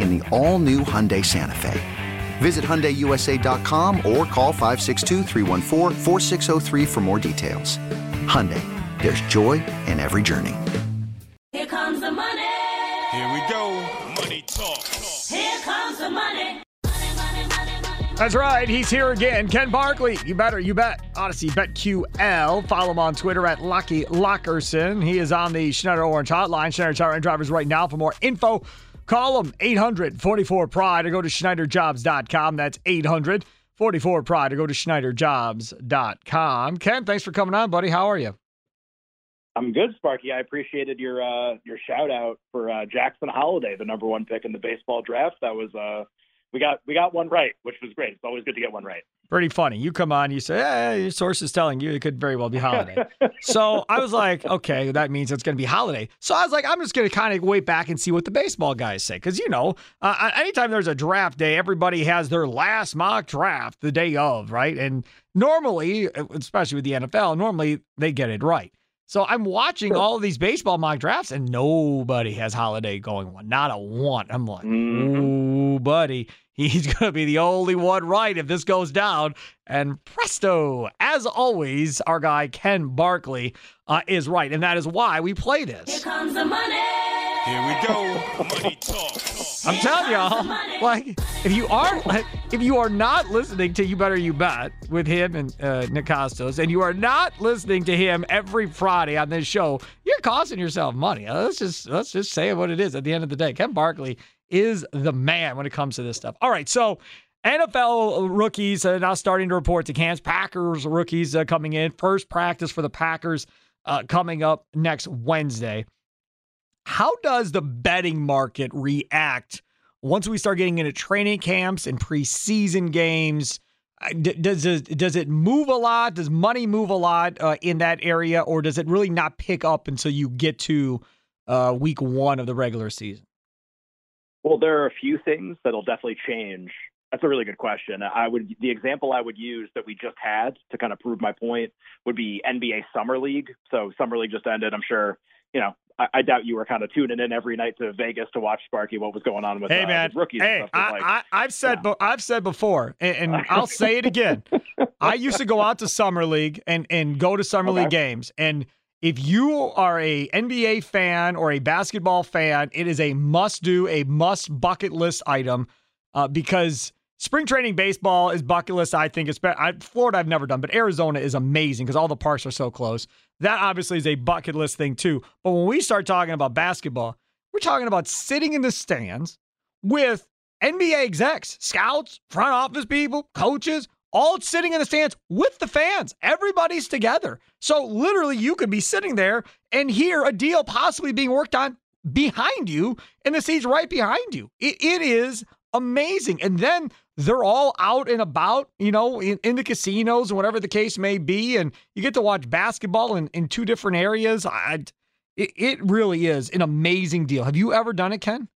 in the all new Hyundai Santa Fe. Visit HyundaiUSA.com or call 562 for more details. Hyundai, there's joy in every journey. Here comes the money. Here we go. Money talk. Here comes the money. That's right. He's here again. Ken Barkley. You better, you bet. Audacy BetQL. Follow him on Twitter at Lucky Lockerson. He is on the Schneider Orange Hotline. Schneider Tire and Drivers right now. For more info, call them 844 Pride or go to SchneiderJobs.com. That's 800 44 Pride or go to SchneiderJobs.com. Ken, thanks for coming on, buddy. How are you? I'm good, Sparky. I appreciated your uh, your shout out for uh, Jackson Holliday, the number one pick in the baseball draft. That was uh, we got we got one right, which was great. It's always good to get one right. Pretty funny. You come on, you say, hey, your source is telling you it could very well be Holliday. so I was like, okay, that means it's going to be Holliday. So I was like, I'm just going to kind of wait back and see what the baseball guys say. Because, you know, uh, anytime there's a draft day, everybody has their last mock draft the day of, right? And normally, especially with the NFL, normally they get it right. So I'm watching sure. all of these baseball mock drafts, and nobody has Holliday going one. Not a one. I'm like, mm-hmm. oh, buddy, he's going to be the only one right if this goes down. And presto, as always, our guy Ken Barkley uh, is right, and that is why we play this. Here comes the money. Here we go. Money talk. I'm telling y'all, like if you aren't, if you are not listening to You Better You Bet with him and uh, Nick Kostos, and you are not listening to him every Friday on this show, you're costing yourself money. Uh, let's just let's just say what it is. At the end of the day, Ken Barkley is the man when it comes to this stuff. All right, so. NFL rookies uh, now starting to report to camps. Packers rookies uh, coming in. First practice for the Packers uh, coming up next Wednesday. How does the betting market react once we start getting into training camps and preseason games? Uh, does does it move a lot? Does money move a lot uh, in that area, or does it really not pick up until you get to uh, week one of the regular season? Well, there are a few things that'll definitely change. That's a really good question. I would the example I would use that we just had to kind of prove my point would be NBA Summer League. So Summer League just ended. I'm sure you know I, I, doubt you were kind of tuning in every night to Vegas to watch Sparky what was going on with, hey, uh, man. Rookies. Hey, I, have said yeah. I've said before, and, and I'll say it again. I used to go out to summer league and and go to summer okay. league games, and if you are a NBA fan or a basketball fan, it is a must do, a must bucket list item, uh, because Spring training baseball is bucket list. I think it's I, Florida. I've never done, but Arizona is amazing because all the parks are so close. That obviously is a bucket list thing too. But when we start talking about basketball, we're talking about sitting in the stands with NBA execs, scouts, front office people, coaches, all sitting in the stands with the fans. Everybody's together. So literally, you could be sitting there and hear a deal possibly being worked on behind you, and the seats right behind you. it, it is amazing. And then they're all out and about, you know, in, in the casinos and whatever the case may be. And you get to watch basketball in, in two different areas. I, it, it really is an amazing deal. Have you ever done it, Ken?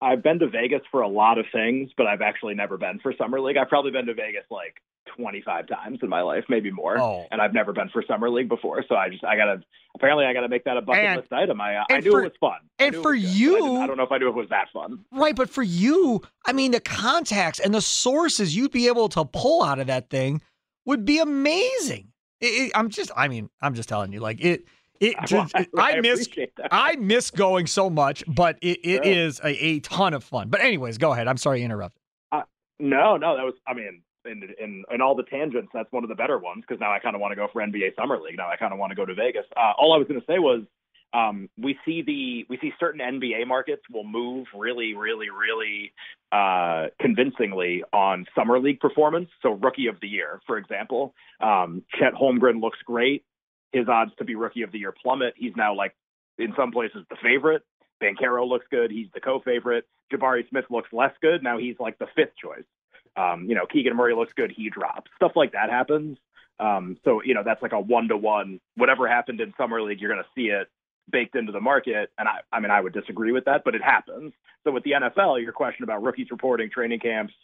I've been to Vegas for a lot of things, but I've actually never been for Summer League. I've probably been to Vegas like 25 times in my life, maybe more. Oh. And I've never been for summer league before, so I just I gotta apparently I gotta make that a bucket And- list item. I uh, I knew for- it was fun. And for good, but I, you- I don't know if I knew it was that fun. Right, but for you, I mean, the contacts and the sources you'd be able to pull out of that thing would be amazing. It, it- I'm just, I mean, I'm just telling you, like it. It just, I, I miss. I miss going so much, but it, it is a, a ton of fun. But anyways, go ahead. I'm sorry to interrupt. No, no, that was. I mean, in in, in all the tangents, that's one of the better ones because now I kind of want to go for NBA Summer League. Now I kind of want to go to Vegas. Uh, all I was going to say was, um, we see the we see certain NBA markets will move really, really, really uh, convincingly on Summer League performance. So Rookie of the Year, for example, um, Chet Holmgren looks great. His odds to be Rookie of the Year plummet. He's now like in some places the favorite. Banchero looks good. He's the co-favorite. Jabari Smith looks less good. Now he's like the fifth choice. Um, you know, Keegan Murray looks good. He drops. Stuff like that happens. Um, so, you know, that's like a one to one. Whatever happened in Summer League, you're going to see it baked into the market. And I, I mean, I would disagree with that, but it happens. So with the NFL, your question about rookies reporting training camps,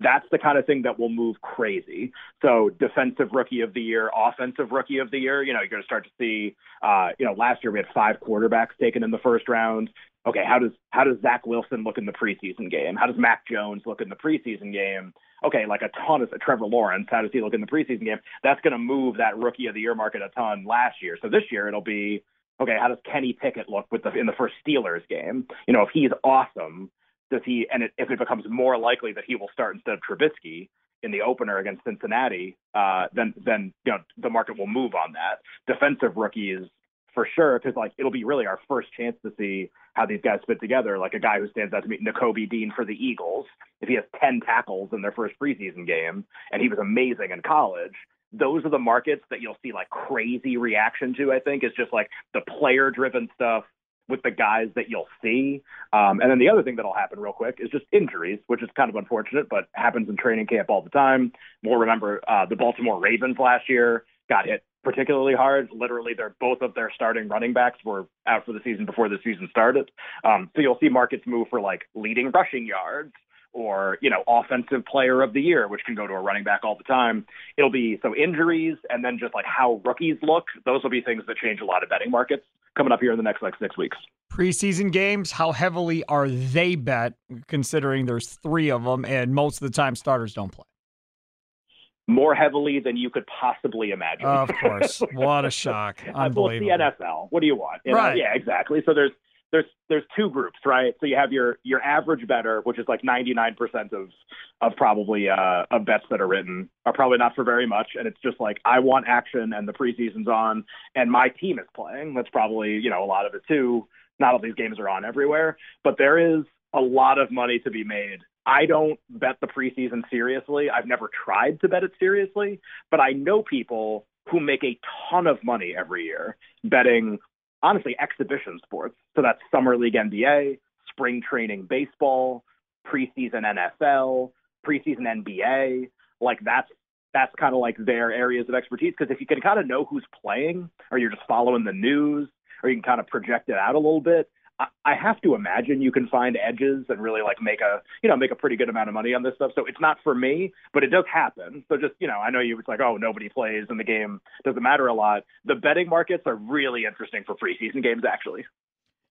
that's the kind of thing that will move crazy. So defensive rookie of the year, offensive rookie of the year, you know, you're going to start to see, uh, you know, last year we had five quarterbacks taken in the first round. Okay, how does how does Zach Wilson look in the preseason game? How does Mac Jones look in the preseason game? Okay, like a ton of Trevor Lawrence, how does he look in the preseason game? That's going to move that rookie of the year market a ton last year. So this year it'll be okay. How does Kenny Pickett look with the in the first Steelers game? You know, if he's awesome, does he and it, if it becomes more likely that he will start instead of Trubisky in the opener against Cincinnati, uh, then then you know the market will move on that. Defensive rookies for sure, because like it'll be really our first chance to see how these guys fit together. Like a guy who stands out to me, Nakobe Dean for the Eagles, if he has ten tackles in their first preseason game, and he was amazing in college. Those are the markets that you'll see like crazy reaction to. I think is just like the player driven stuff with the guys that you'll see. Um, and then the other thing that'll happen real quick is just injuries, which is kind of unfortunate, but happens in training camp all the time. We'll remember uh, the Baltimore Ravens last year got hit particularly hard. Literally, they're both of their starting running backs were out for the season before the season started. Um, so you'll see markets move for like leading rushing yards or you know offensive player of the year, which can go to a running back all the time. It'll be so injuries and then just like how rookies look. Those will be things that change a lot of betting markets coming up here in the next like six weeks. Preseason games, how heavily are they bet, considering there's three of them and most of the time starters don't play? More heavily than you could possibly imagine. Of course. What a shock. Uh, well, it's the NFL. What do you want? You know? Right. Yeah, exactly. So there's there's there's two groups, right? So you have your your average better, which is like 99% of of probably uh, of bets that are written are probably not for very much, and it's just like I want action, and the preseason's on, and my team is playing. That's probably you know a lot of it too. Not all these games are on everywhere, but there is a lot of money to be made. I don't bet the preseason seriously. I've never tried to bet it seriously, but I know people who make a ton of money every year betting honestly exhibition sports. So that's summer league NBA, spring training baseball, preseason NFL, preseason NBA. Like that's that's kind of like their areas of expertise because if you can kind of know who's playing or you're just following the news or you can kind of project it out a little bit, I, have to imagine you can find edges and really like make a you know make a pretty good amount of money on this stuff. So it's not for me, but it does happen. So just you know, I know you it's like oh nobody plays and the game doesn't matter a lot. The betting markets are really interesting for preseason games actually.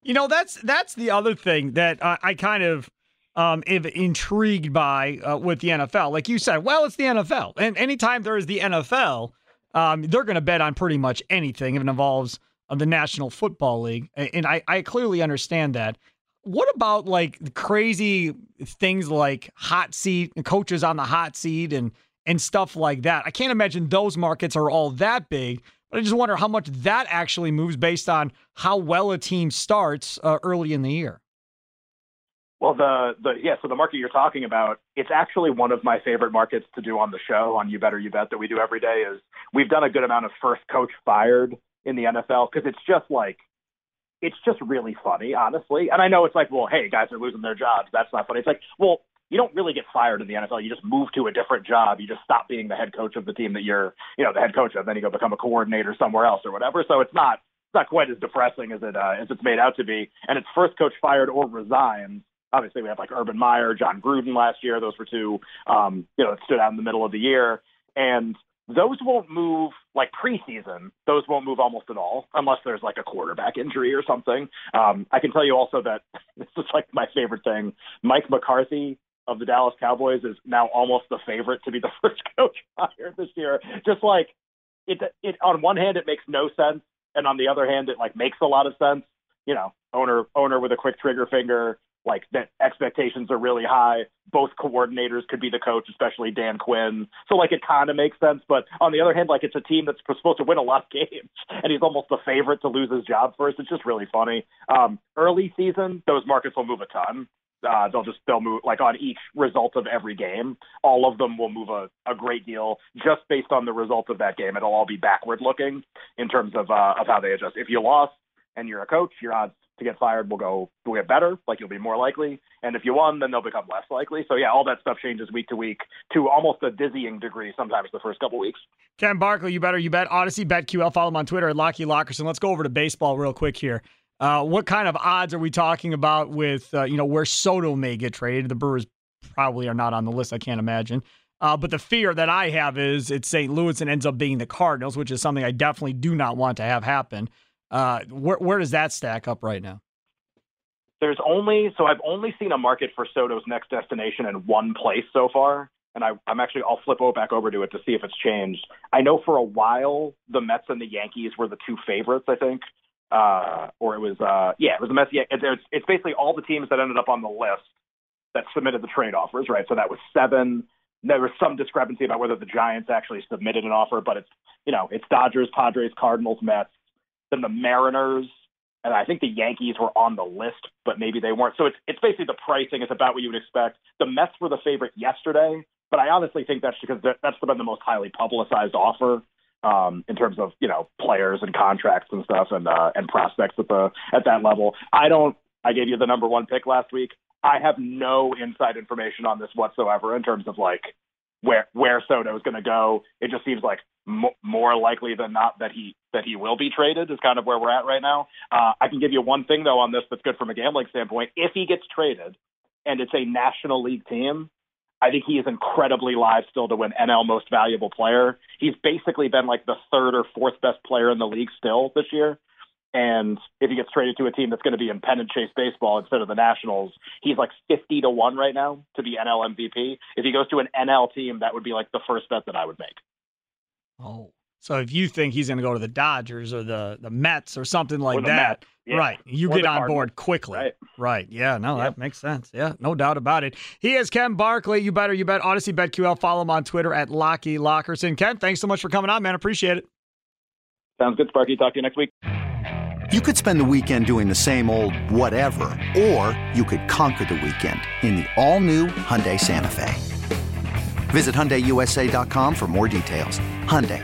You know, that's that's the other thing that I, I kind of um, am intrigued by uh, with the NFL. Like you said, well, it's the NFL, and anytime there is the NFL, um, they're going to bet on pretty much anything if it involves uh, the National Football League, and I, I clearly understand that. What about like crazy things like hot seat coaches on the hot seat and and stuff like that? I can't imagine those markets are all that big. But I just wonder how much that actually moves based on how well a team starts uh, early in the year. Well, the the yeah, so the market you're talking about, it's actually one of my favorite markets to do on the show on You Better You Bet that we do every day. Is we've done a good amount of first coach fired in the NFL because it's just like it's just really funny, honestly. And I know it's like, well, hey, guys are losing their jobs. That's not funny. It's like, well, you don't really get fired in the NFL. You just move to a different job. You just stop being the head coach of the team that you're, you know, the head coach of. Then you go become a coordinator somewhere else or whatever. So it's not it's not quite as depressing as it uh, as it's made out to be. And it's first coach fired or resigns Obviously, we have like Urban Meyer, Jon Gruden last year. Those were two, um, you know, that stood out in the middle of the year. And those won't move like preseason. Those won't move almost at all unless there's like a quarterback injury or something. Um, I can tell you also that this is like my favorite thing. Mike McCarthy of the Dallas Cowboys is now almost the favorite to be the first coach hired this year. Just like it, it on one hand it makes no sense, and on the other hand it like makes a lot of sense. You know, owner owner with a quick trigger finger, like that expectations are really high. Both coordinators could be the coach, especially Dan Quinn. So like it kind of makes sense. But on the other hand, like it's a team that's supposed to win a lot of games, and he's almost the favorite to lose his job first. It's just really funny. Um, early season, those markets will move a ton. Uh, they'll just they'll move like on each result of every game. All of them will move a, a great deal just based on the result of that game. It'll all be backward looking in terms of uh, of how they adjust. If you lost and you're a coach, your odds to get fired will go will get better, like you'll be more likely. And if you won, then they'll become less likely. So yeah, all that stuff changes week to week to almost a dizzying degree sometimes the first couple weeks. Ken Barkley, you better you bet Audacy BetQL. Follow him on Twitter at Lockie Lockerson. Let's go over to baseball real quick here. Uh, what kind of odds are we talking about with uh, you know where Soto may get traded? The Brewers probably are not on the list. I can't imagine. Uh, but the fear that I have is it's St. Louis and ends up being the Cardinals, which is something I definitely do not want to have happen. Uh, where, where does that stack up right now? There's only so I've only seen a market for Soto's next destination in one place so far, and I, I'm actually I'll flip back over to it to see if it's changed. I know for a while the Mets and the Yankees were the two favorites. I think, uh, or it was uh, yeah, it was the Mets. Yeah, it's, it's basically all the teams that ended up on the list that submitted the trade offers, right? So that was seven. There was some discrepancy about whether the Giants actually submitted an offer, but it's you know it's Dodgers, Padres, Cardinals, Mets, then the Mariners, and I think the Yankees were on the list, but maybe they weren't. So it's it's basically the pricing is about what you would expect. The Mets were the favorite yesterday, but I honestly think that's because that's been the most highly publicized offer um, in terms of you know players and contracts and stuff and uh, and prospects at the at that level. I don't. I gave you the number one pick last week. I have no inside information on this whatsoever in terms of like where where Soto is going to go. It just seems like m- more likely than not that he that he will be traded is kind of where we're at right now. Uh, I can give you one thing though on this that's good from a gambling standpoint. If he gets traded and it's a National League team, I think he is incredibly live still to win NL Most Valuable Player. He's basically been like the third or fourth best player in the league still this year. And if he gets traded to a team that's going to be in pennant chase baseball instead of the Nationals, he's like 50 to 1 right now to be NL MVP. If he goes to an NL team, that would be like the first bet that I would make. Oh. So if you think he's going to go to the Dodgers or the, the Mets or something like Or the that, Mets, yeah. right, you Or get on Cardinals, board quickly. right. Right. Yeah, no, Yep. that makes sense. Yeah, no doubt about it. He is Ken Barkley. You better, you bet. Audacy BetQL. Follow him on Twitter at Lockie Lockerson. Ken, thanks so much for coming on, man. Appreciate it. Sounds good, Sparky. Talk to you next week. You could spend the weekend doing the same old whatever, or you could conquer the weekend in the all-new Hyundai Santa Fe. Visit HyundaiUSA.com for more details. Hyundai,